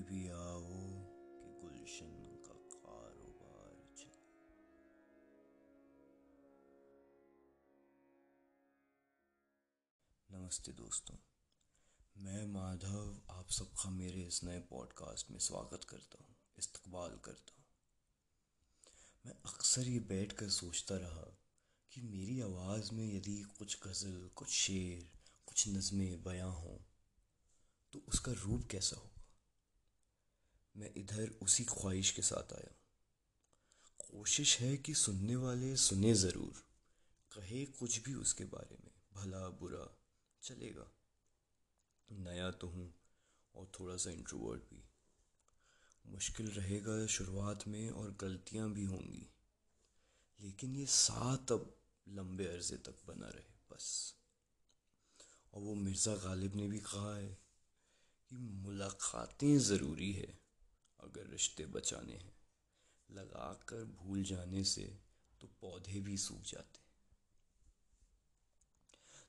भी आओ कि गुलशन का कारोबार चले। नमस्ते दोस्तों, मैं माधव आप सबका मेरे इस नए पॉडकास्ट में स्वागत करता हूँ, इस्तकबाल करता हूँ। मैं अक्सर ये बैठ कर सोचता रहा कि मेरी आवाज़ में यदि कुछ गज़ल, कुछ शेर, कुछ नज़में बयां हों तो उसका रूप कैसा होगा? मैं इधर उसी ख्वाहिश के साथ आया। कोशिश है कि सुनने वाले सुने ज़रूर। कहे कुछ भी उसके बारे में। भला बुरा चलेगा। नया तो हूँ और थोड़ा सा इंट्रोवर्ट भी। मुश्किल रहेगा शुरुआत में और गलतियाँ भी होंगी। लेकिन ये साथ अब लंबे अरसे तक बना रहे, बस। और वो मिर्ज़ा गालिब ने भी कहा है कि मुलाकातें ज़रूरी है। अगर रिश्ते बचाने हैं लगा कर भूल जाने से तो पौधे भी सूख जाते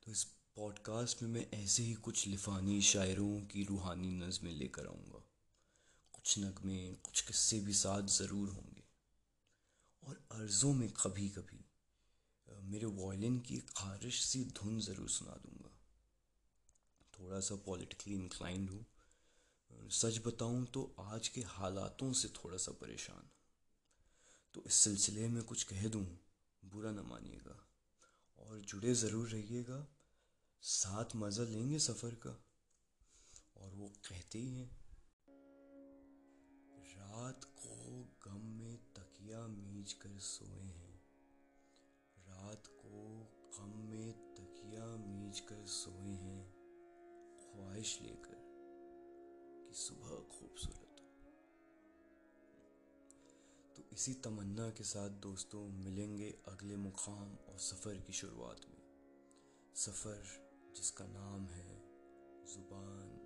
तो इस पॉडकास्ट में मैं ऐसे ही कुछ लिफानी शायरों की रूहानी नज़में लेकर आऊँगा। कुछ नगमे, कुछ किस्से भी साथ ज़रूर होंगे। और अर्ज़ों में कभी कभी मेरे वॉयलिन की खारिश सी धुन ज़रूर सुना दूँगा। थोड़ा सा पॉलिटिकली इंक्लाइंड हूँ। सच बताऊँ तो आज के हालातों से थोड़ा सा परेशान। तो इस सिलसिले में कुछ कह दूँ, बुरा न मानिएगा। और जुड़े ज़रूर रहिएगा, साथ मज़ा लेंगे सफ़र का। और वो कहते ही हैं, रात को गम में तकिया मीज कर सोए हैं। रात को गम में तकिया मीज कर सोए हैं। ख्वाहिश लेकर। की सुबह खूबसूरत। तो इसी तमन्ना के साथ दोस्तों, मिलेंगे अगले मुकाम और सफ़र की शुरुआत में। सफ़र जिसका नाम है ज़ुबान।